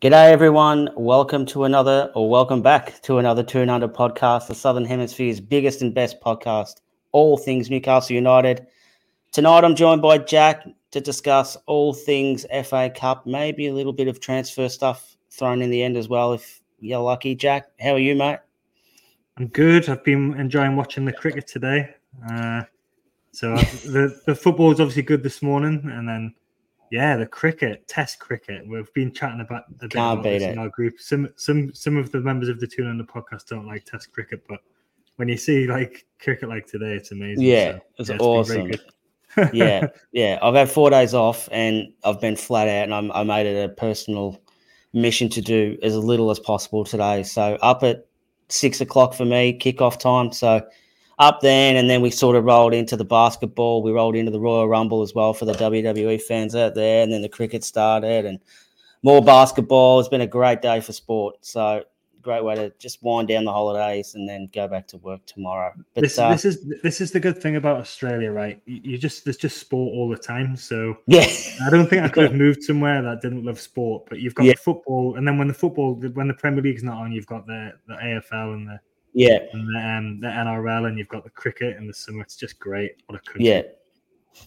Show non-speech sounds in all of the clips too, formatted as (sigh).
G'day, everyone. Welcome to another, or welcome back to another Two and Under podcast, the Southern Hemisphere's biggest and best podcast, all things Newcastle United. Tonight, I'm joined by Jack to discuss all things FA Cup, maybe a little bit of transfer stuff thrown in the end as well, if you're lucky. Jack, how are you, mate? I'm good. I've been enjoying watching the cricket today. Uh, so the the football was obviously good this morning, and then yeah, the cricket, Test cricket. We've been chatting about a bit Can't about this it. in our group. Some some some of the members of the Tune on the podcast don't like Test cricket, but when you see like cricket like today, it's amazing. Yeah, So, it's very awesome. good. yeah, (laughs) yeah. I've had four days off, and I've been flat out, and I'm, I made it a personal mission to do as little as possible today. So up at six o'clock for me, kickoff time. So up then, and then we sort of rolled into the basketball. We rolled into the Royal Rumble as well for the WWE fans out there, and then the cricket started, and more basketball. It's been a great day for sport. So great way to just wind down the holidays and then go back to work tomorrow. But this, uh, this is this is the good thing about Australia, right? You, just there's just sport all the time. So yeah, I don't think I could have (laughs) moved somewhere that didn't love sport. But you've got Yeah. the football, and then when the football, when the Premier League's not on, you've got the the AFL and the yeah. and the, um, the NRL, and you've got the cricket in the summer. It's just great. What a country. Yeah.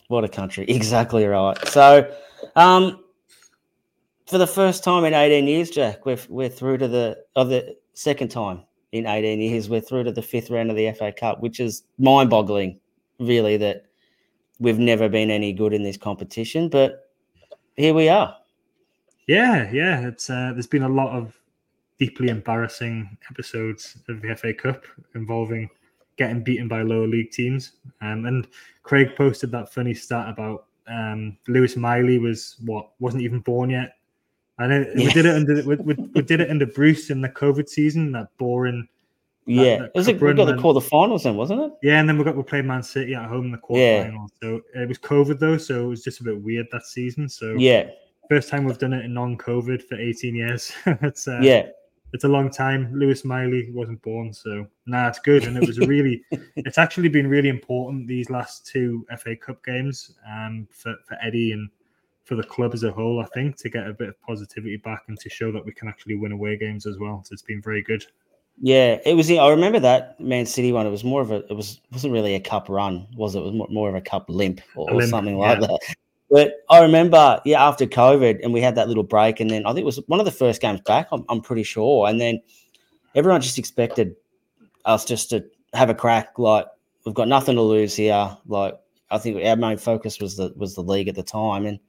What a country. (laughs) Exactly right. So, um, for the first time in 18 years, Jack, we're, we're through to the, of the second time in 18 years, we're through to the fifth round of the FA Cup, which is mind boggling, really, that we've never been any good in this competition. But here we are. yeah, yeah. It's uh, there's been a lot of deeply embarrassing episodes of the FA Cup involving getting beaten by lower league teams. Um, and Craig posted that funny stat about um, Lewis Miley was what wasn't even born yet. And it, we did it under we, we, we did it under Bruce in the COVID season. That boring. Yeah. that It was cup we got the quarterfinals then, wasn't it? Yeah, and then we got we played Man City at home in the Yeah. quarterfinal. So it was COVID though, so it was just a bit weird that season. So Yeah. first time we've done it in non-COVID for 18 years. (laughs) it's uh, Yeah. It's a long time. Lewis Miley wasn't born, so nah, it's good. And it was really, (laughs) it's actually been really important these last two FA Cup games um, for for Eddie and for the club as a whole. I think to get a bit of positivity back and to show that we can actually win away games as well. So it's been very good. Yeah, it was. I remember that Man City one. It was more of a. It was wasn't really a cup run, was it? It was more, more of a cup limp or, A or limp, something like that. But I remember, yeah, after COVID, and we had that little break, and then I think it was one of the first games back. I'm, I'm pretty sure, and then everyone just expected us just to have a crack. Like we've got nothing to lose here. Like I think our main focus was the was the league at the time, and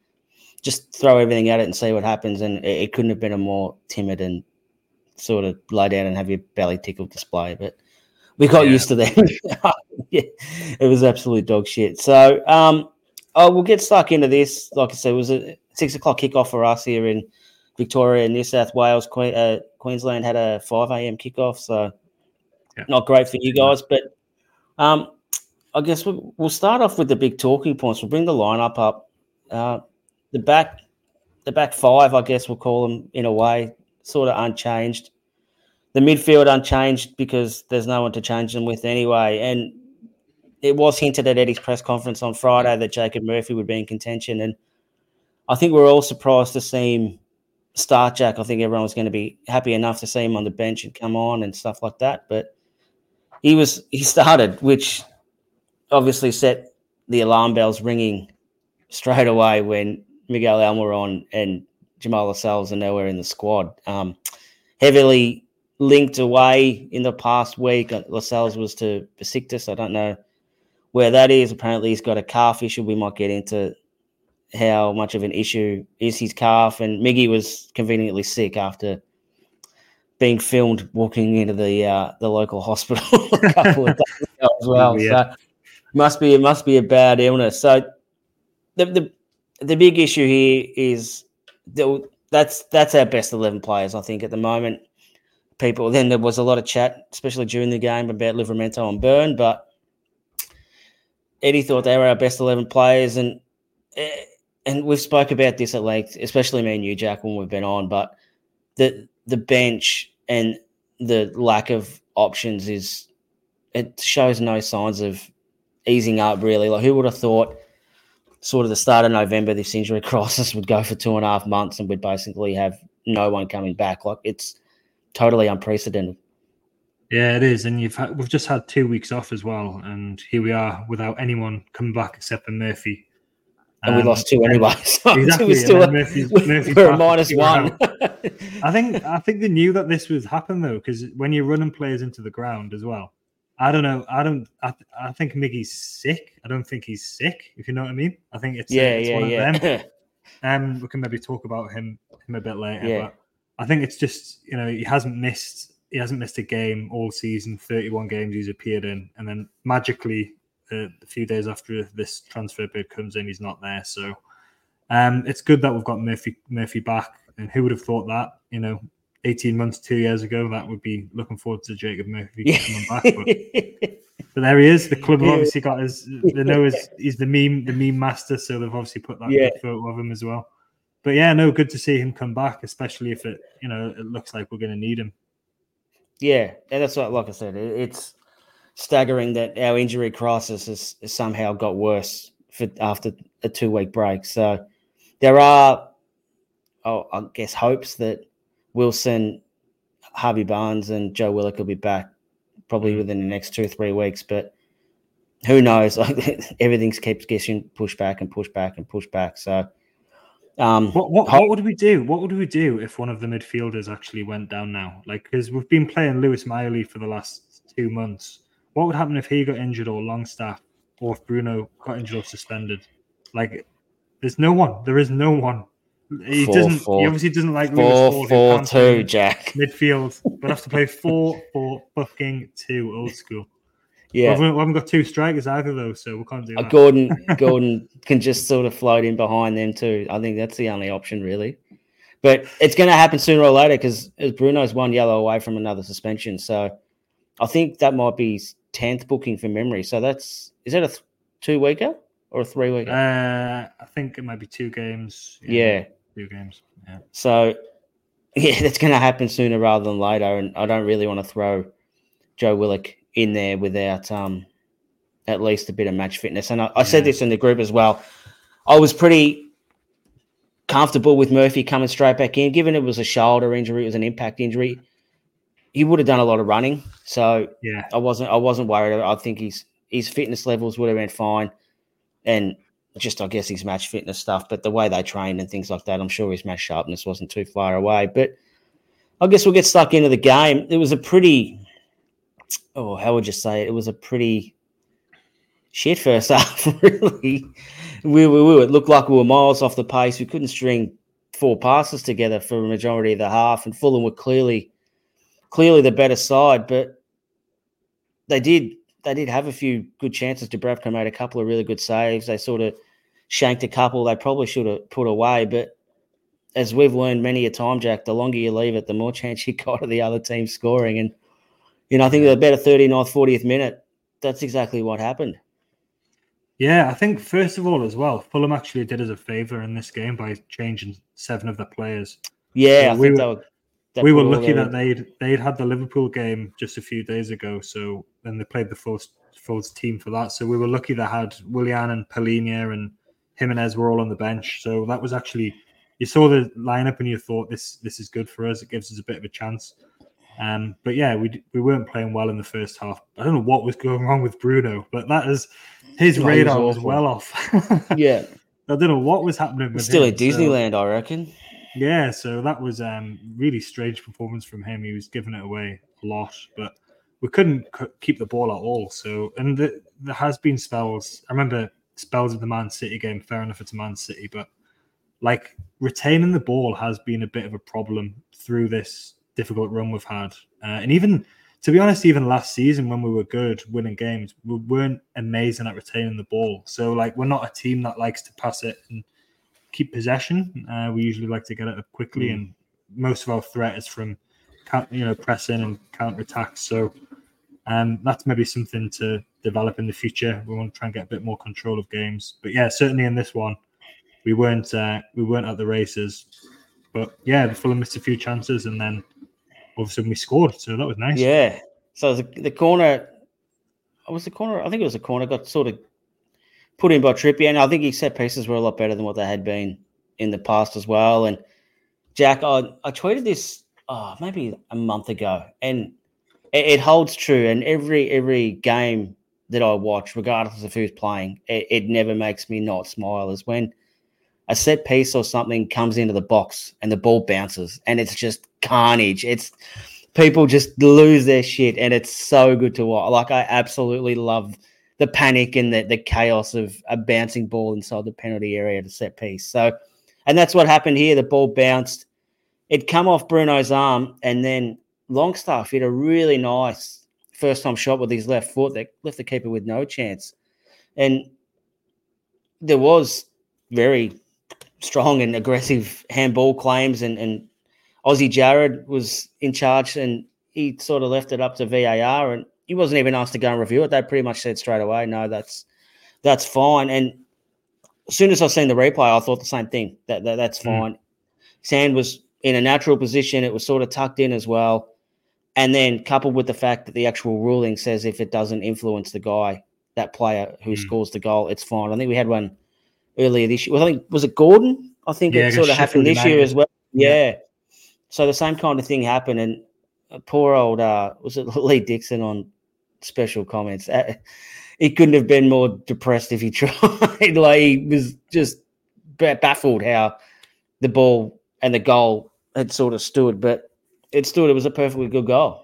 just throw everything at it and see what happens. And it, it couldn't have been a more timid and sort of lay down and have your belly tickled display. But we got Yeah. used to that. (laughs) yeah, it was absolute dog shit. So um, oh, we'll get stuck into this. Like I said, it was a six o'clock kickoff for us here in Victoria, and New South Wales. Que- uh, Queensland had a five a.m. kickoff, so Yeah. not great for you guys. But um, I guess we'll, we'll start off with the big talking points. We'll bring the lineup up. Uh, the back, the back five, I guess we'll call them in a way, sort of unchanged. The midfield unchanged because there's no one to change them with anyway. And it was hinted at Eddie's press conference on Friday that Jacob Murphy would be in contention, and I think we're all surprised to see him start. Jack, I think everyone was going to be happy enough to see him on the bench and come on and stuff like that, but he was he started, which obviously set the alarm bells ringing straight away when Miguel Almiron and Jamal Lascelles are nowhere in the squad. Um, heavily linked away in the past week. Lascelles was to Besiktas. I don't know where that is. Apparently, he's got a calf issue. We might get into how much of an issue is his calf. And Miggy was conveniently sick after being filmed walking into the uh, the local hospital (laughs) a couple of days ago as well. Weird. So must be it must be a bad illness. So the the the big issue here is that that's that's our best eleven players. I think at the moment. People then there was a lot of chat, especially during the game, about Livramento and Burn, but Eddie thought they were our best eleven players, and eh, and we've spoke about this at length, especially me and you, Jack, when we've been on. But the the bench and the lack of options is it shows no signs of easing up. Really, like who would have thought? Sort of the start of November, this injury (laughs) crisis would go for two and a half months, and we'd basically have no one coming back. Like it's totally unprecedented. Yeah, it is, and you've had, we've just had two weeks off as well, and here we are without anyone coming back except for Murphy. And um, we lost two anyway. (laughs) So exactly. We're, still Murphy's, Murphy's we're minus one. (laughs) I think I think they knew that this was happen though, because when you're running players into the ground as well, I don't know. I don't. I, I think Miggy's sick. I don't think he's sick. If you know what I mean. I think it's yeah, uh, it's yeah, one yeah. of them. (laughs) Um, we can maybe talk about him him a bit later. Yeah. But I think it's just you know he hasn't missed he hasn't missed a game all season. Thirty one games he's appeared in, and then magically uh, a few days after this transfer bid comes in, he's not there. So um, it's good that we've got Murphy Murphy back. And who would have thought that? You know, 18 months, two years ago, that would be looking forward to Jacob Murphy coming back. But, but there he is. The club have obviously got his. They know he's, (laughs) he's the meme, the meme master, so they've obviously put that Yeah. photo of him as well. But yeah, no, good to see him come back, especially if it, you know, it looks like we're going to need him. Yeah, and that's what, like I said, it, it's staggering that our injury crisis has, has somehow got worse for after a two week break. So there are, oh, I guess, hopes that Wilson, Harvey Barnes, and Joe Willock will be back probably mm-hmm. within the next two or three weeks. But who knows? (laughs) Like everything keeps getting pushed back and pushed back and pushed back. So. Um, What what, what would we do? What would we do if one of the midfielders actually went down now? Like, because we've been playing Lewis Miley for the last two months. What would happen if he got injured or Longstaff, or if Bruno got injured or suspended? Like, there's no one. There is no one. He Four, doesn't. four. he obviously doesn't like Lewis four, who four, can't two, Jack. midfield, but have to play four, four, fucking two, old school. Yeah. We, haven't, we haven't got two strikers either, though, so we can't do Uh, that. Gordon (laughs) Gordon can just sort of float in behind them too. I think that's the only option really. But it's going to happen sooner or later because Bruno's one yellow away from another suspension. So I think that might be tenth booking for memory. So that's is that a th- two weeker or a three weeker? Uh, I think it might be two games. yeah. two games. Yeah. So (laughs) yeah, that's going to happen sooner rather than later. And I don't really want to throw Joe Willock in there without um at least a bit of match fitness. And I, I said this in the group as well. I was pretty comfortable with Murphy coming straight back in, given it was a shoulder injury, it was an impact injury. He would have done a lot of running, so Yeah. I wasn't. I wasn't worried. I think his his fitness levels would have been fine, and just I guess his match fitness stuff. But the way they trained and things like that, I'm sure his match sharpness wasn't too far away. But I guess we'll get stuck into the game. It was a pretty, oh, how would you say it? It was a pretty shit first (laughs) half. Really, we, we, we it looked like we were miles off the pace. We couldn't string four passes together for a majority of the half, and Fulham were clearly clearly the better side, but they did they did have a few good chances. Dubravka made a couple of really good saves. They sort of shanked a couple they probably should have put away. But as we've learned many a time, Jack, the longer you leave it, the more (laughs) chance you got of the other team scoring. And you know, I think about a 39th, 40th minute, that's exactly what happened. Yeah, I think first of all as well, Fulham actually did us a favour in this game by changing seven of the players. Yeah, I we think were- were, we were lucky that they'd they'd had the Liverpool game just a few days ago, so then they played the full full team for that. So we were lucky they had Willian and Palhinha and Jimenez were all on the bench. So that was actually you saw the lineup and you thought this this is good for us. It gives us a bit of a chance. Um, but yeah, we we weren't playing well in the first half. I don't know what was going wrong with Bruno, but that is his he was radar was, well off. (laughs) yeah, I don't know what was happening with still him, at so- Disneyland, I reckon. yeah, so that was um really strange performance from him. He was giving it away a lot, but we couldn't c- keep the ball at all. So, and the, there has been spells. I remember spells of the Man City game. Fair enough, it's a Man City, but like retaining the ball has been a bit of a problem through this difficult run we've had. Uh, and even to be honest, even last season when we were good winning games, we weren't amazing at retaining the ball. So, like, we're not a team that likes to pass it and keep possession. Uh, we usually like to get it up quickly, Mm. and most of our threat is from you know pressing and counter attacks. So um, that's maybe something to develop in the future. We want to try and get a bit more control of games. But yeah, certainly in this one, we weren't uh, we weren't at the races. But yeah, the Fulham missed a few chances, and then a sudden we scored. So that was nice. Yeah. So the, the corner, oh, was the corner? I think it was the corner got sort of put in by Trippier, and I think his set pieces were a lot better than what they had been in the past as well. And Jack, I, I tweeted this oh, maybe a month ago, and it, it, holds true. And every every game that I watch, regardless of who's playing, it, it never makes me not smile. Is when a set piece or something comes into the box and the ball bounces, and it's just carnage. It's people just lose their shit, and it's so good to watch. Like I absolutely love the panic and the, the chaos of a bouncing ball inside the penalty area to set piece. So, and that's what happened here. The ball bounced, it come off Bruno's arm, and then Longstaff hit a really nice first time shot with his left foot that left the keeper with no chance. And there was very strong and aggressive handball claims, and, and Aussie Jarred was in charge, and he sort of left it up to VAR, and he wasn't even asked to go and review it. They pretty much said straight away, no, that's that's fine. And as soon as I seen the replay, I thought the same thing. That, that that's mm. fine. Sand was in a natural position. It was sort of tucked in as well. And then coupled with the fact that the actual ruling says if it doesn't influence the guy, that player who mm. scores the goal, it's fine. I think we had one earlier this year. Well, I think was it Gordon? I think yeah, it sort of happened this year as well. Yeah. yeah. So the same kind of thing happened, and poor old uh, was it (laughs) Lee Dixon on special comments. Uh, he couldn't have been more depressed if he (laughs) tried. like he was just baffled how the ball and the goal had sort of stood, but it stood. It was a perfectly good goal.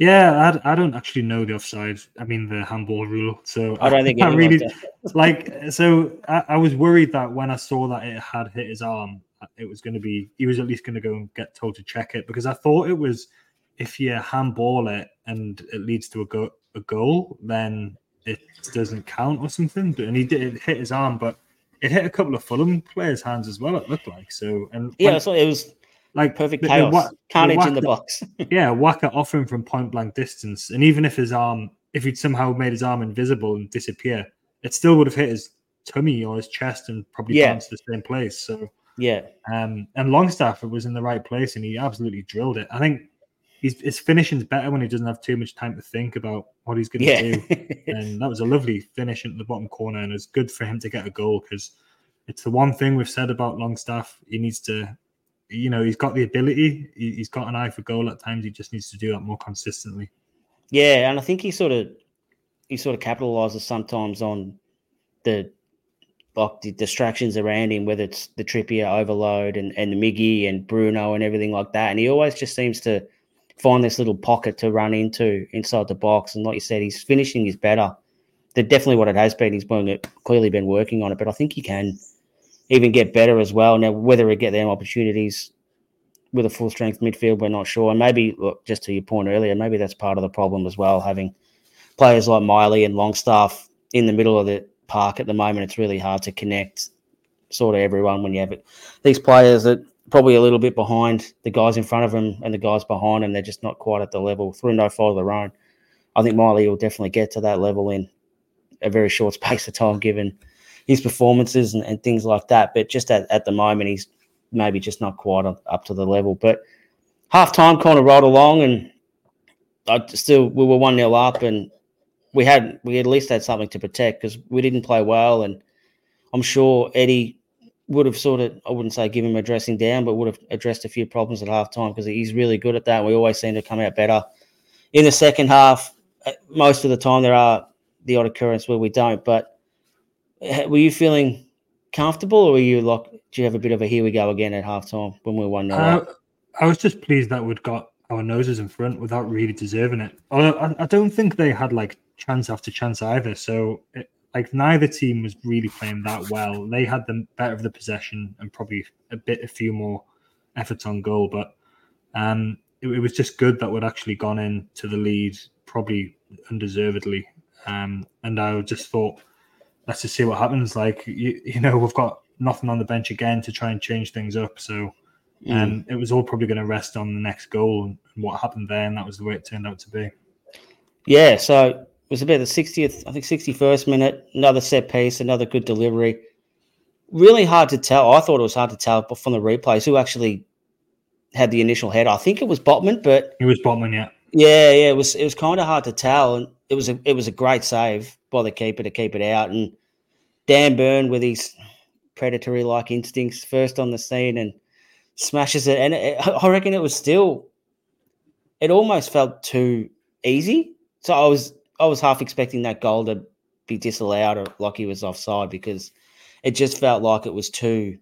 Yeah, I, I don't actually know the offside. I mean the handball rule. So oh, I don't think (laughs) I really (laughs) like. So I, I, was worried that when I saw that it had hit his arm, it was going to be he was at least going to go and get told to check it because I thought it was if you handball it and it leads to a go a goal, then it doesn't count or something. But and he did hit his arm, but it hit a couple of Fulham players' hands as well. It looked like so. And yeah, when, so it was like perfect chaos, the, carnage in the box. (laughs) yeah, Wacker off him from point blank distance, and even if his arm, if he'd somehow made his arm invisible and disappear, it still would have hit his tummy or his chest and probably yeah. bounced the same place. So yeah, um, and Longstaff was in the right place and he absolutely drilled it. I think he's his finishing's better when he doesn't have too much time to think about what he's going to yeah. do. (laughs) and that was a lovely finish into the bottom corner, and it's good for him to get a goal because it's the one thing we've said about Longstaff. He needs to, you know, he's got the ability. He's got an eye for goal at times. He just needs to do that more consistently. Yeah, and I think he sort of he sort of capitalizes sometimes on the like the distractions around him, whether it's the Trippier overload and, and the Miggy and Bruno and everything like that. And he always just seems to find this little pocket to run into inside the box. And like you said, his finishing is better. They're definitely what it has been. He's been, clearly been working on it, but I think he can even get better as well. Now, whether he get them opportunities with a full strength midfield, we're not sure. And maybe, look, just to your point earlier, maybe that's part of the problem as well. Having players like Miley and Longstaff in the middle of the park at the moment, it's really hard to connect sort of everyone when you have it. These players that probably a little bit behind the guys in front of them and the guys behind him. They're just not quite at the level through no fault of their own. I think Miley will definitely get to that level in a very short (laughs) space of time, given his performances and, and things like that. But just at, at the moment, he's maybe just not quite up to the level. But half time kind of rolled along, and I still we were one 0 up, and we had we at least had something to protect because we didn't play well, and I'm sure Eddie would have sort of, I wouldn't say give him a dressing down, but would have addressed a few problems at halftime because he's really good at that. We always seem to come out better. In the second half, uh, most of the time there are the odd occurrence where we don't. But were you feeling comfortable, or were you like, do you have a bit of a here we go again at halftime when we won? Uh, I was just pleased that we'd got our noses in front without really deserving it. I, I don't think they had like chance after chance either. So it, like neither team was really playing that well. They had the better of the possession and probably a bit a few more efforts on goal, but um, it, it, was just good that we'd actually gone in to the lead probably undeservedly. Um, and I just thought, let's just see what happens. Like you, you know, we've got nothing on the bench again to try and change things up. So mm. um, it was all probably going to rest on the next goal and, and what happened there, and that was the way it turned out to be. Yeah, so it was about the 60th, I think 61st minute, another set piece, another good delivery. Really hard to tell. I thought it was hard to tell but from the replays who actually had the initial head. I think it was Botman, but it was Botman, yeah. Yeah, yeah, it was it was kind of hard to tell. And it was a it was a great save by the keeper to keep it out. And Dan Burn with his predatory like instincts first on the scene and smashes it, and it, (laughs) I reckon it was still. It almost felt too easy, so I was I was half expecting that goal to be disallowed or like he was offside because it just felt like it was too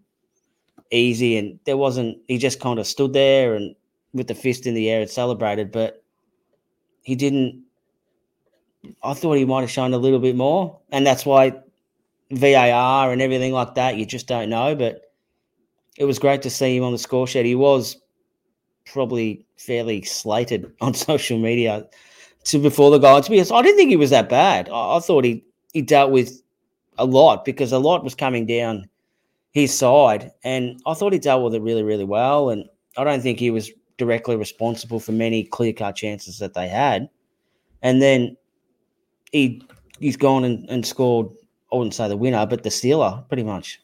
easy and there wasn't he just kind of stood there and with the fist in the air and celebrated, but he didn't I thought he might have shown a little bit more. And that's why VAR and everything like that, you just don't know. But it was great to see him on the score sheet. He was probably fairly slated (laughs) on social media to before the goal. To be honest, I didn't think he was that bad. I, I thought he he dealt with a lot because a lot was coming down his side, and I thought he dealt with it really, really well. And I don't think he was directly responsible for many clear cut chances that they had. And then he he's gone and, and scored. I wouldn't say the winner, but the stealer, pretty much.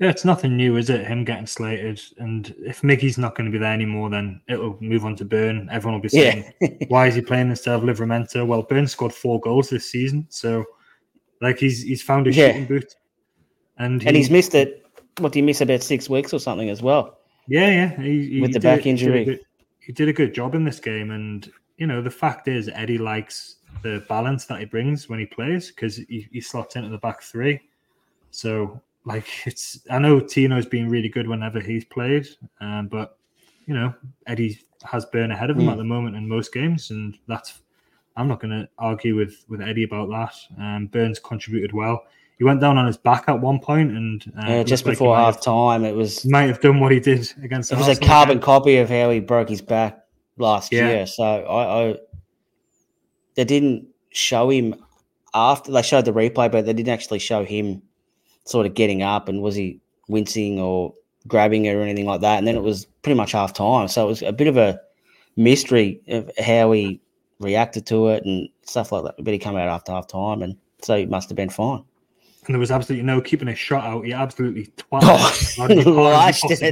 Yeah, it's nothing new, is it? Him getting slated, and if Miggy's not going to be there anymore, then it'll move on to Burn. Everyone will be saying, yeah. "Why is he playing instead of Livramento?" Well, Burn scored four goals this season, so like he's he's found his yeah. shooting boot, and he, and he's missed it. What do you miss about six weeks or something as well? Yeah, yeah, he, he with the back injury, he did, good, he did a good job in this game, and you know the fact is Eddie likes the balance that he brings when he plays because he, he slots into the back three. So like it's I know Tino's been really good whenever he's played, um, but you know Eddie has Burn ahead of him mm. at the moment in most games, and that's I'm not going to argue with with Eddie about that. Um, Burn's contributed well. He went down on his back at one point, and uh, yeah, just before like half have, time, it was might have done what he did (laughs) against. It was Arsenal a carbon copy of how he broke his back last yeah. year. So I, I, they didn't show him after they showed the replay, but they didn't actually show him sort of getting up and was he wincing or grabbing it or anything like that. And then it was pretty much half time. So it was a bit of a mystery of how he reacted to it and stuff like that. But he came out after half time and so he must have been fine. And there was absolutely no keeping a shot out. He absolutely (laughs) twatted oh,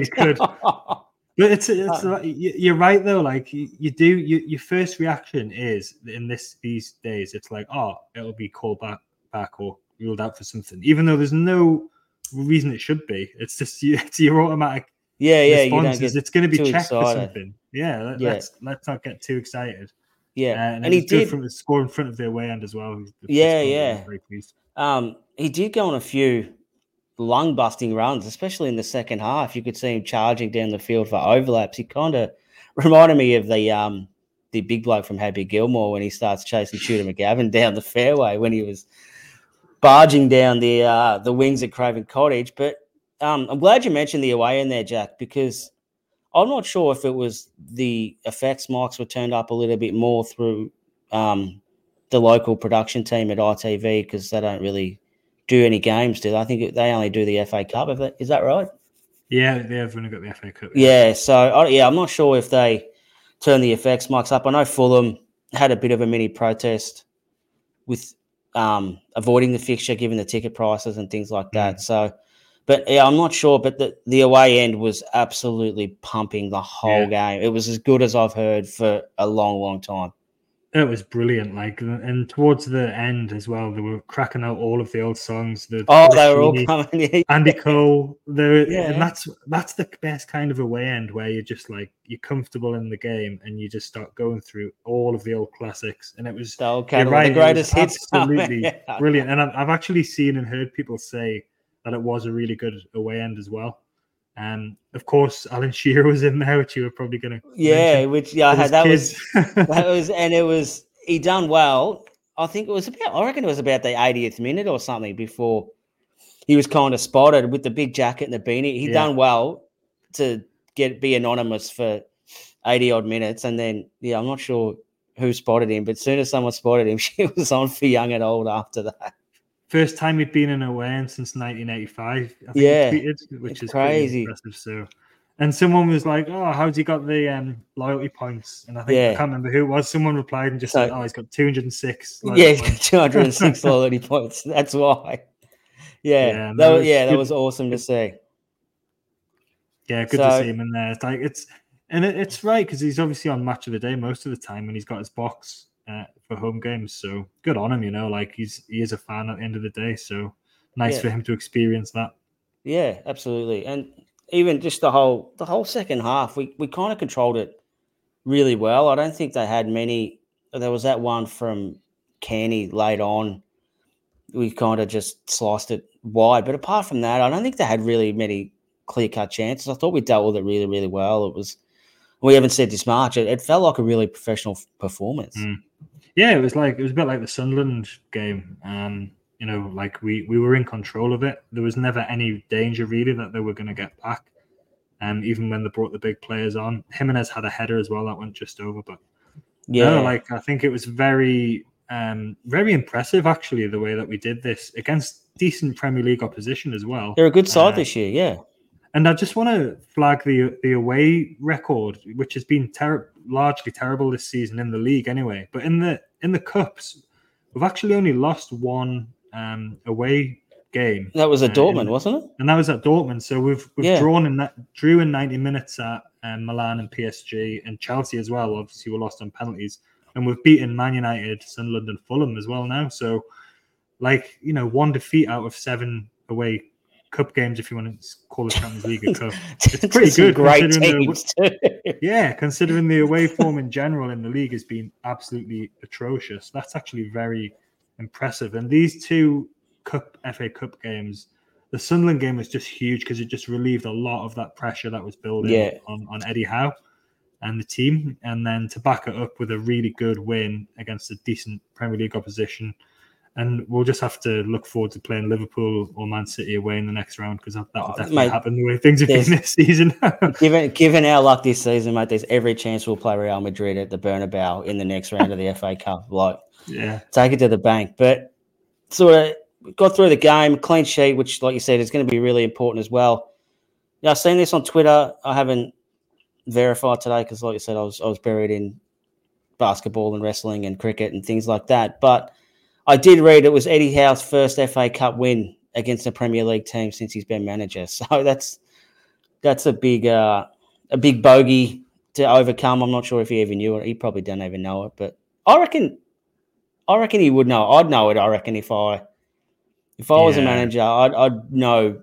it. Could. (laughs) But it's, it's uh, you're right though. Like you, you do, you, your first reaction is in this these days, it's like, oh, it'll be called back, back or ruled out for something, even though there's no reason it should be. It's just (laughs) it's your automatic. Yeah, yeah. You get it's going to be checked excited. for something. Yeah, let, yeah. Let's let's not get too excited. Yeah, uh, and, and he did from the score in front of the away end as well. Yeah, yeah. Very pleased. Um, he did go on a few lung busting runs, especially in the second half. You could see him charging down the field for overlaps. He kind of reminded me of the um the big bloke from Happy Gilmore when he starts chasing Shooter McGavin (laughs) down the fairway when he was barging down the uh, the wings at Craven Cottage. But um, I'm glad you mentioned the away in there, Jack, because I'm not sure if it was the effects marks were turned up a little bit more through um, the local production team at ITV because they don't really do any games, do they? I think they only do the FA Cup. Is that right? Yeah, they've only got the FA Cup. Yeah, so yeah, I'm not sure if they turn the effects mics up. I know Fulham had a bit of a mini protest with um, avoiding the fixture, given the ticket prices and things like that. Mm. So, but yeah, I'm not sure. But the, the away end was absolutely pumping the whole yeah. game. It was as good as I've heard for a long, long time. It was brilliant. Like, and towards the end as well, they were cracking out all of the old songs. The oh, they were all coming. (laughs) Andy Cole. There, yeah. and that's that's the best kind of away end where you're just like you're comfortable in the game and you just start going through all of the old classics. And it was the old right, the greatest hits. (laughs) Absolutely yeah. brilliant. And I've, I've actually seen and heard people say that it was a really good away end as well. Um, of course, Alan Shearer was in there, which you were probably going to. Yeah, mention. which yeah, had, that kids. was (laughs) that was, and it was he done well. I think it was about. I reckon it was about the 80th minute or something before he was kind of spotted with the big jacket and the beanie. He yeah. done well to get be anonymous for 80 odd minutes, and then yeah, I'm not sure who spotted him, but as soon as someone spotted him, (laughs) she was on for young and old after that. First time he'd been in a WAN since 1985. yeah, tweeted, which is crazy. Impressive. So, and someone was like, "Oh, how's he got the um, loyalty points?" And I think yeah. I can't remember who it was. Someone replied and just so, said, "Oh, he's got 206." (laughs) Yeah, he's got 206 (laughs) loyalty points. That's why. Yeah, yeah, that was, yeah, that was awesome to see. Yeah, good so, to see him in there. It's like it's and it, it's right because he's obviously on match of the day most of the time when he's got his box uh, for home games. So good on him, you know. Like he's he is a fan at the end of the day. So nice yeah. for him to experience that. Yeah, absolutely. And even just the whole the whole second half, we we kind of controlled it really well. I don't think they had many. There was that one from Canny late on. We kind of just sliced it wide, but apart from that, I don't think they had really many clear cut chances. I thought we dealt with it really, really well. It was we haven't said this much. It, it felt like a really professional performance. Mm. Yeah, it was like it was a bit like the Sunderland game. Um, you know, like we we were in control of it. There was never any danger really that they were going to get back. And um, even when they brought the big players on, Jimenez had a header as well that went just over. But yeah, no, like I think it was very um, very impressive actually the way that we did this against decent Premier League opposition as well. They're a good side uh, this year, yeah. And I just want to flag the the away record, which has been ter- largely terrible this season in the league, anyway. But in the in the cups, we've actually only lost one um, away game. That was at uh, Dortmund, in, wasn't it? And that was at Dortmund. So we've we've yeah. drawn in that drew in ninety minutes at um, Milan and PSG and Chelsea as well. Obviously, we lost on penalties, and we've beaten Man United, Sunderland, and Fulham as well now. So, like you know, one defeat out of seven away cup games, if you want to call the Champions League (laughs) a cup. It's pretty good. Great teams the, yeah, considering the away (laughs) form in general in the league has been absolutely atrocious. That's actually very impressive. And these two cup FA Cup games, the Sunderland game was just huge because it just relieved a lot of that pressure that was building yeah. on, on Eddie Howe and the team. And then to back it up with a really good win against a decent Premier League opposition and we'll just have to look forward to playing Liverpool or Man City away in the next round because that, will oh, uh, definitely mate, happen the way things have been this season. (laughs) given given our luck this season, mate, there's every chance we'll play Real Madrid at the Bernabeu in the next round of the FA Cup. Like, yeah, take it to the bank. But sort of got through the game, clean sheet, which, like you said, is going to be really important as well. Yeah, I've seen this on Twitter. I haven't verified today because, like you said, I was I was buried in basketball and wrestling and cricket and things like that, but I did read it was Eddie Howe's first FA Cup win against a Premier League team since he's been manager. (laughs) So that's that's a big uh, a big bogey to overcome. I'm not sure if he even knew it. He probably don't even know it, but I reckon I reckon he would know. I'd know it. I reckon if I if I yeah. was a manager, I'd, I'd know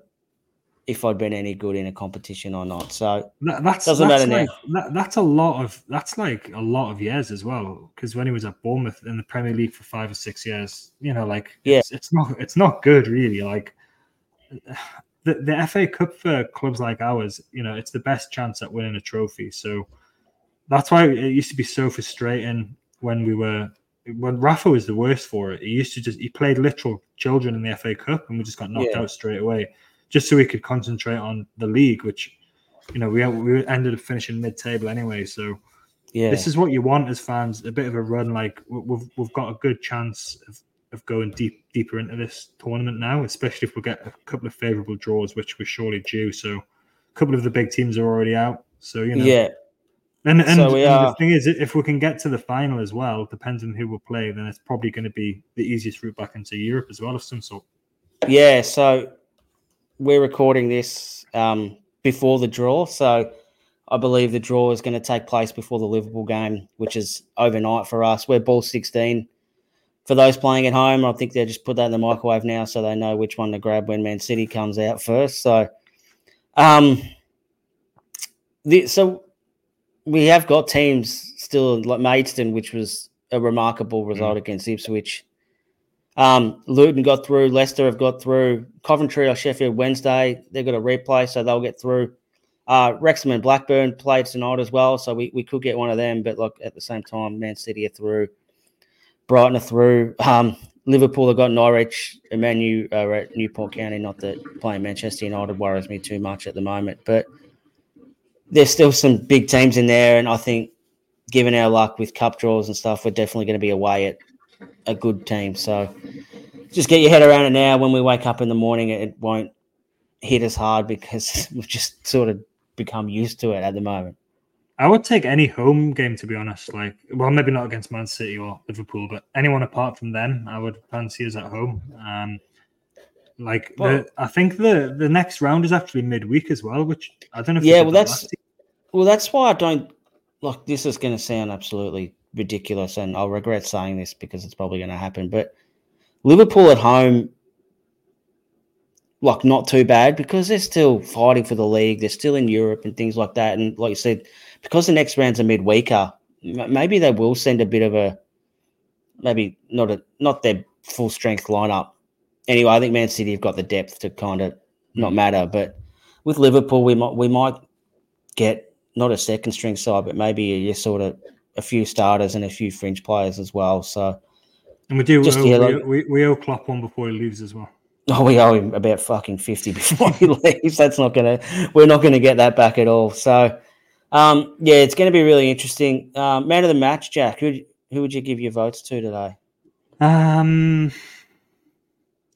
if I'd been any good in a competition or not. So that, that's doesn't that's matter like, now. That, that's a lot of that's like a lot of years as well. Because when he was at Bournemouth in the Premier League for five or six years, you know, like yeah, it's, it's not it's not good really. Like the the FA Cup for clubs like ours, you know, it's the best chance at winning a trophy. So that's why it used to be so frustrating when we were when Rafa was the worst for it. He used to just he played literal children in the FA Cup and we just got knocked yeah. out straight away just so we could concentrate on the league, which you know we we ended up finishing mid table anyway. So yeah, this is what you want as fans: a bit of a run. Like we've we've got a good chance of, of going deep deeper into this tournament now, especially if we get a couple of favourable draws, which we're surely due. So a couple of the big teams are already out. So you know, yeah. And, and, so and the thing is, if we can get to the final as well, depends on who we play, then it's probably going to be the easiest route back into Europe as well of some sort. Yeah. So we're recording this um, before the draw, so I believe the draw is going to take place before the Liverpool game, which is overnight for us. We're ball 16. For those playing at home, I think they just put that in the microwave now so they know which one to grab when Man City comes out first. So, um, the, so we have got teams still like Maidstone, which was a remarkable result mm. against Ipswich. Um, Luton got through. Leicester have got through. Coventry or Sheffield Wednesday, they've got a replay, so they'll get through. Uh, Wrexham and Blackburn played tonight as well, so we, we could get one of them. But look, at the same time, Man City are through. Brighton are through. Um, Liverpool have got Norwich and Manu uh, at Newport County. Not that playing Manchester United worries me too much at the moment, but there's still some big teams in there, and I think given our luck with cup draws and stuff, we're definitely going to be away at a good team. So just get your head around it now. When we wake up in the morning, it won't hit us hard because (laughs) we've just sort of become used to it at the moment. I would take any home game to be honest. Like, well, maybe not against Man City or Liverpool, but anyone apart from them, I would fancy us at home. Um, like, well, the, I think the the next round is actually midweek as well, which I don't know. yeah, well, that's well, that's why I don't like. This is going to sound absolutely ridiculous, and I'll regret saying this because it's probably going to happen. But Liverpool at home, like not too bad because they're still fighting for the league. They're still in Europe and things like that. And like you said, because the next round's a midweeker, maybe they will send a bit of a maybe not a not their full strength lineup. Anyway, I think Man City have got the depth to kind of not mm. matter. But with Liverpool, we might we might get not a second string side, but maybe a sort of a few starters and a few fringe players as well. So, and we do just we, owe, we, we owe Klopp one before he leaves as well. Oh, we owe him about fucking fifty (laughs) before he leaves. That's not gonna. We're not gonna get that back at all. So, um, yeah, it's going to be really interesting. Um, man of the match, Jack. Who who would you give your votes to today? Um,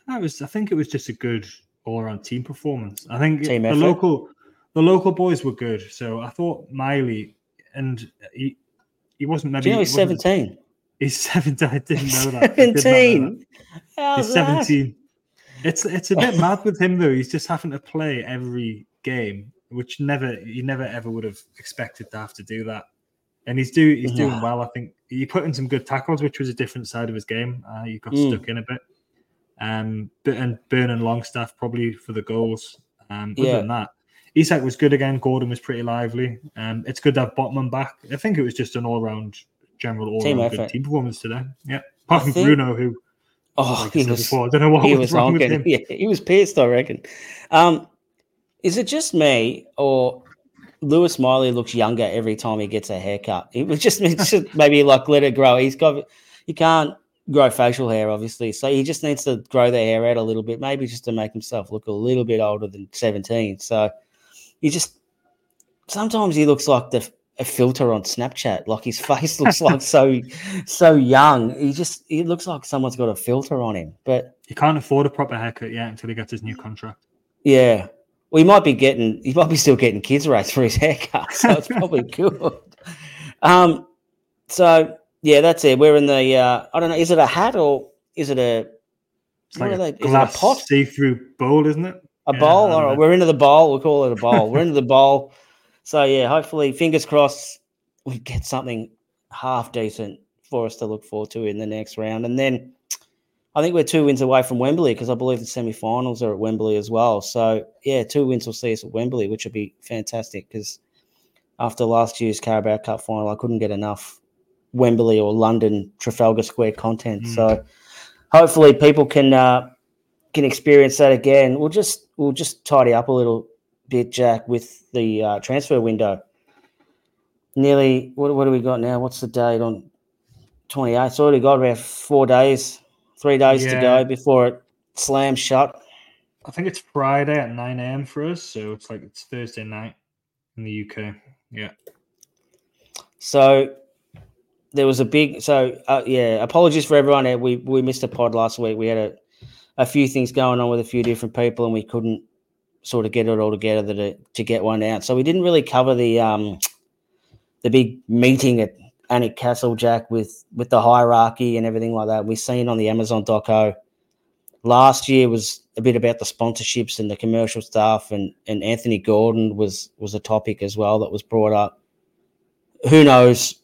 I was. I think it was just a good all-around team performance. I think team the effort. local the local boys were good. So I thought Miley and he he wasn't maybe. Do you know he's seventeen. He's (laughs) seventeen. I didn't know that. Seventeen. He's seventeen. It's it's a bit (laughs) mad with him though. He's just having to play every game, which never he never ever would have expected to have to do that. And he's do he's doing well. I think he put in some good tackles, which was a different side of his game. Uh, he got mm. stuck in a bit. Um, and Burn and Longstaff probably for the goals. Um, other yeah. than that, Isak was good again. Gordon was pretty lively. Um, it's good to have Botman back. I think it was just an all round, general all round good team performance today. Yeah, apart from think... Bruno, who oh, like he was. Before, I don't know what he was, wrong with him. (laughs) Yeah, he was pissed. I reckon. Um, is it just me or Lewis Miley looks younger every time he gets a haircut? It was just, just (laughs) maybe like let it grow. He's got he can't grow facial hair, obviously. So he just needs to grow the hair out a little bit, maybe just to make himself look a little bit older than 17. So he just sometimes he looks like the a filter on Snapchat. Like his (laughs) face looks like so so young. He just he looks like someone's got a filter on him. But he can't afford a proper haircut yet until he gets his new contract. Yeah. Well, he might be getting he might be still getting kids rates for his (laughs) haircut, so it's probably (laughs) good. Um so yeah, that's it. We're in the uh I don't know, is it a hat or is it a it's like a glass a pot? see-through bowl, isn't it? A yeah, bowl. All right, we're into the bowl. We'll call it a bowl. we're into the bowl. So yeah, hopefully, fingers crossed, we get something half decent for us to look forward to in the next round, and then I think we're two wins away from Wembley because I believe the semi-finals are at Wembley as well. So yeah, two wins will see us at Wembley, which would be fantastic because after last year's Carabao Cup final, I couldn't get enough Wembley or London Trafalgar Square content. Mm. So hopefully, people can uh, can experience that again. We'll just we'll just tidy up a little bit, Jack, with the uh, transfer window. Nearly, what, what do we got now? What's the date on 28th? It's already got about four days, three days yeah. to go before it slams shut. I think it's Friday at 9 a.m. for us. So it's like it's Thursday night in the UK. Yeah. So there was a big, so uh, yeah, apologies for everyone. We, we missed a pod last week. We had a, a few things going on with a few different people and we couldn't sort of get it all together to, to get one out. So we didn't really cover the um, the big meeting at Alnwick Castle, Jack, with with the hierarchy and everything like that. We've seen on the Amazon doco. Last year was a bit about the sponsorships and the commercial stuff, and and Anthony Gordon was was a topic as well that was brought up. Who knows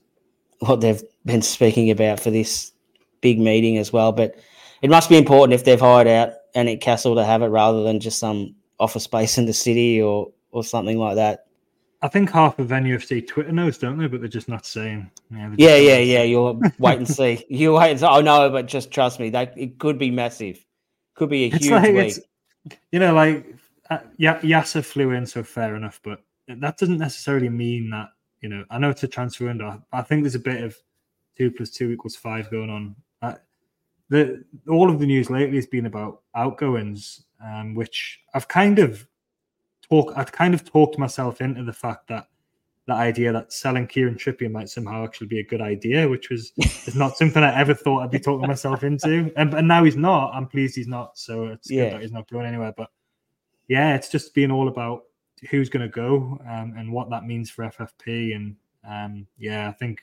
what they've been speaking about for this big meeting as well, but it must be important if they've hired out Alnwick Castle to have it rather than just some office space in the city or or something like that. I think half of NUFC Twitter knows, don't they? But they're just not saying. Yeah, yeah, yeah, yeah. You'll wait and see. (laughs) You wait and see. Oh no, but just trust me, that it could be massive. Could be a it's huge like, week. You know, like uh, Yasser flew in, so fair enough. But that doesn't necessarily mean that you know. I know it's a transfer window. I think there's a bit of two plus two equals five going on. The all of the news lately has been about outgoings um, which I've kind of talk I've kind of talked myself into the fact that the idea that selling Kieran Trippier might somehow actually be a good idea, which was (laughs) is not something I ever thought I'd be talking myself into. And, and now he's not. I'm pleased he's not. So it's yeah. good that he's not going anywhere. But yeah, it's just being all about who's going to go um, and what that means for FFP. And um, yeah, I think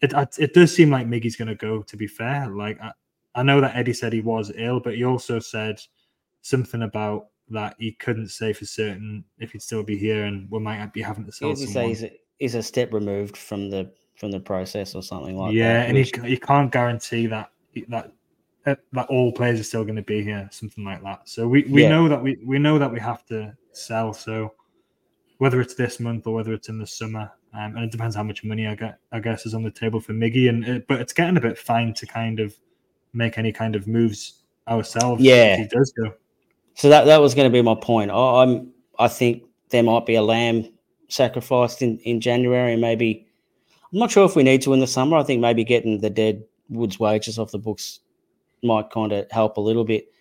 it it does seem like Miggy's going to go. To be fair, like I, I know that Eddie said he was ill, but he also said something about that he couldn't say for certain if he'd still be here, and we might be having to sell. He say he's a, he's a step removed from the from the process or something like yeah, that. Yeah, and which... he he can't guarantee that that uh, that all players are still going to be here, something like that. So we, we Yeah. know that we we know that we have to sell. So whether it's this month or whether it's in the summer, um, and it depends how much money I get. I guess is on the table for Miggy, and it, but it's getting a bit fine to kind of make any kind of moves ourselves. Yeah. if he does go. So that that was going to be my point. I, I'm I think there might be a lamb sacrificed in in January, and maybe I'm not sure if we need to in the summer. I think maybe getting the dead Woods wages off the books might kind of help a little bit.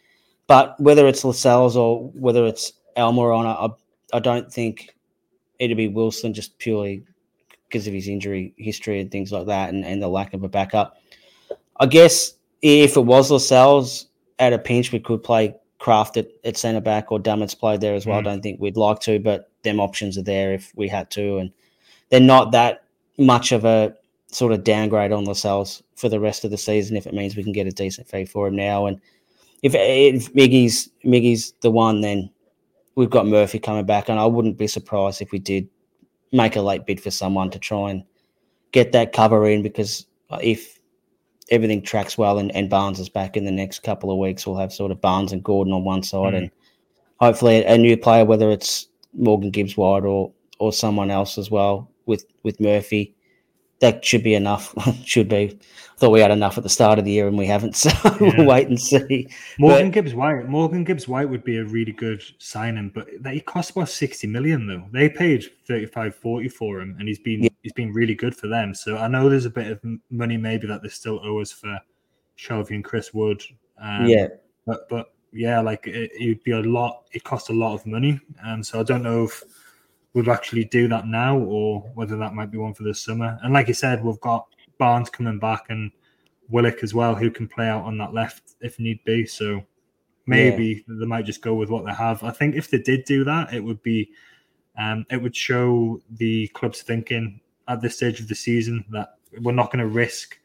But whether it's Lascelles or whether it's Almiron, I I don't think it'd be Wilson just purely because of his injury history and things like that, and, and the lack of a backup. I guess if it was Lascelles at a pinch, we could play Krafth at, at centre back or Dummett's played there as well. I Mm. don't think we'd like to, but them options are there if we had to, and they're not that much of a sort of downgrade on Lascelles for the rest of the season if it means we can get a decent fee for him now. And if, if Miggy's Miggy's the one, then we've got Murphy coming back, and I wouldn't be surprised if we did make a late bid for someone to try and get that cover in because if everything tracks well and, and Barnes is back in the next couple of weeks, we'll have sort of Barnes and Gordon on one side Mm. and hopefully a new player, whether it's Morgan Gibbs White or or someone else as well with with Murphy. That should be enough. (laughs) should be. I thought we had enough at the start of the year and we haven't, (laughs) so Yeah. we'll wait and see. Morgan But- Gibbs White. Morgan Gibbs White would be a really good signing, but that he cost about sixty million though. They paid 35, 40 for him, and he's been Yeah. he's been really good for them. So I know there's a bit of money maybe that they still owe us for Shelvey and Chris Wood. Um, yeah, but but yeah, like it, it'd be a lot. It cost a lot of money, and so I don't know if we'd actually do that now or whether that might be one for the summer. And like you said, we've got Barnes coming back and Willock as well, who can play out on that left if need be. So maybe they might just go with what they have. I think if they did do that, it would be um, it would show the club's thinking at this stage of the season that we're not going to risk,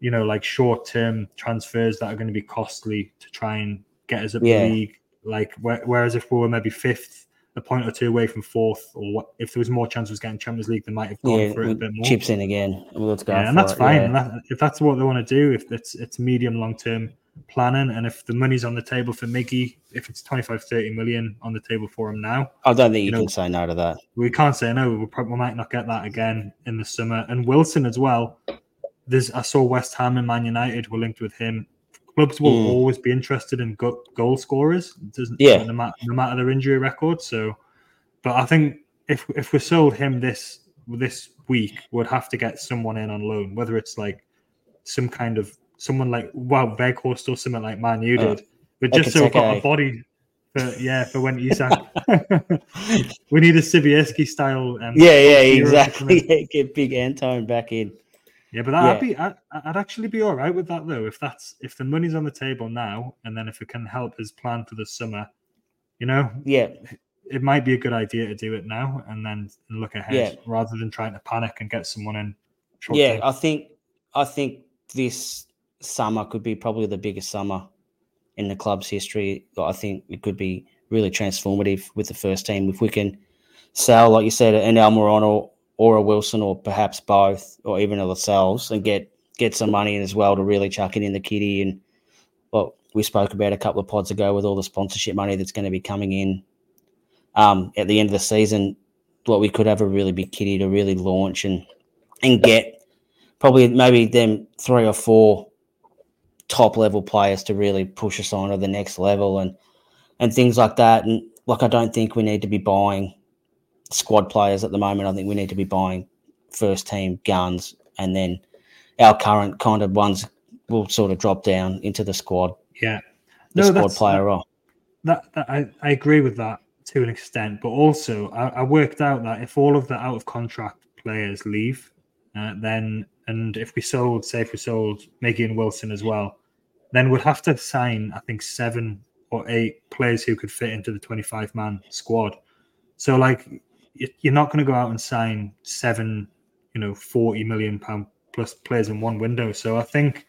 you know, like short term transfers that are going to be costly to try and get us up Yeah. the league. Like whereas if we were maybe fifth, a point or two away from fourth, or what, if there was more chance of getting Champions League, they might have gone yeah. for it a bit more. Chips in again. Well. Yeah, and that's it, fine. yeah. And that, if that's what they want to do, if it's it's medium long term planning, and if the money's on the table for Miggy, if it's 25, 30 million on the table for him now, I don't think you, you know- can say no to that. we can't say no. We probably might not get that again in the summer. And Wilson as well. There's I saw West Ham and Man United were linked with him. Clubs will Mm. always be interested in go- goal scorers. It doesn't Yeah. no matter, no matter their injury record. So, but I think if if we sold him this this week, we'd have to get someone in on loan, whether it's like some kind of someone like well Weghorst or something like Man U Uh, but just so we've got a body. For, yeah, for when Isak, (laughs) (laughs) we need a Sibierski style. Um, Yeah, yeah, hero to come exactly. (laughs) Yeah, Get big Antoine back in. Yeah, but that'd be I, I'd actually be all right with that though. If that's if the money's on the table now, and then if it can help us plan for the summer, you know, Yeah, it might be a good idea to do it now and then look ahead Yeah. rather than trying to panic and get someone in. yeah. I think I think this summer could be probably the biggest summer in the club's history. I think it could be really transformative with the first team if we can sell, like you said, an Almiron or, or a Wilson or perhaps both, or even a Lascelles, and get get some money in as well to really chuck it in the kitty. And well, we spoke about a couple of pods ago with all the sponsorship money that's going to be coming in um, at the end of the season. What we could have a really big kitty to really launch and and get probably maybe them three or four top level players to really push us on to the next level and and things like that. And like I don't think we need to be buying squad players at the moment. I think we need to be buying first team guns and then our current kind of ones will sort of drop down into the squad, yeah. the No, squad player role. that, that I, I agree with that to an extent, but also I, I worked out that if all of the out of contract players leave, uh, then and if we sold, say, if we sold Miggy and Wilson as well, then we'd have to sign, I think, seven or eight players who could fit into the twenty-five man squad. So, like, you're not going to go out and sign seven, you know, forty million pound plus players in one window. So, I think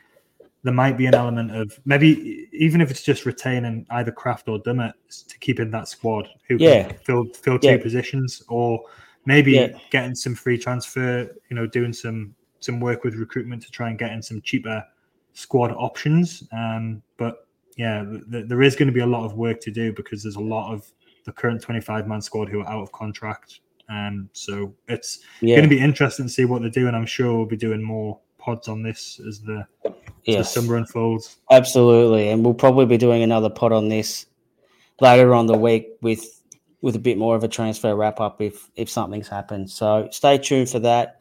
there might be an element of maybe even if it's just retaining either Krafth or Dummett to keep in that squad who Yeah. can fill fill two Yeah. positions, or maybe Yeah. getting some free transfer, you know, doing some some work with recruitment to try and get in some cheaper squad options. Um, but yeah, th- there is going to be a lot of work to do because there's a lot of the current 25 man squad who are out of contract. Um, so it's Yeah. going to be interesting to see what they're doing. I'm sure we'll be doing more pods on this as the, as the summer unfolds. Absolutely, and we'll probably be doing another pod on this later on the week with with a bit more of a transfer wrap up if if something's happened. So stay tuned for that.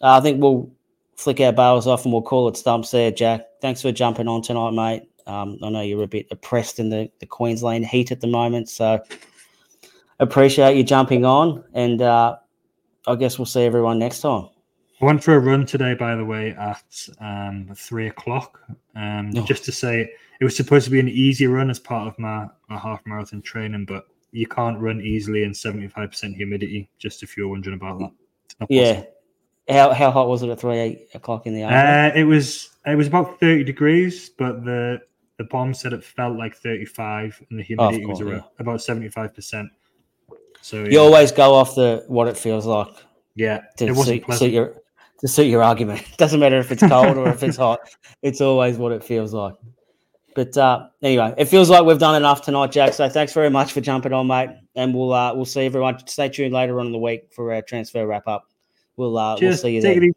Uh, I think we'll flick our bails off and we'll call it stumps there. Jack, thanks for jumping on tonight, mate. Um, I know you're a bit oppressed in the, the Queensland heat at the moment, so appreciate you jumping on, and uh, I guess we'll see everyone next time. I went for a run today, by the way, at um, three o'clock. Um, Oh. Just to say, it was supposed to be an easy run as part of my, my half marathon training, but you can't run easily in 75% humidity, just if you're wondering about that. Yeah. How, how hot was it at three o'clock in the afternoon? Uh, it was it was about 30 degrees, but the the BOM said it felt like 35 and the humidity was course, around, about 75%. So you yeah, always go off the what it feels like. yeah to suit, suit your to suit your argument. (laughs) Doesn't matter if it's cold or if it's hot. It's always what it feels like. But uh, anyway, it feels like we've done enough tonight, Jack. So thanks very much for jumping on, mate. And we'll uh, we'll see everyone. Stay tuned later on in the week for our transfer wrap up. We'll uh, we'll see you Take then. it easy.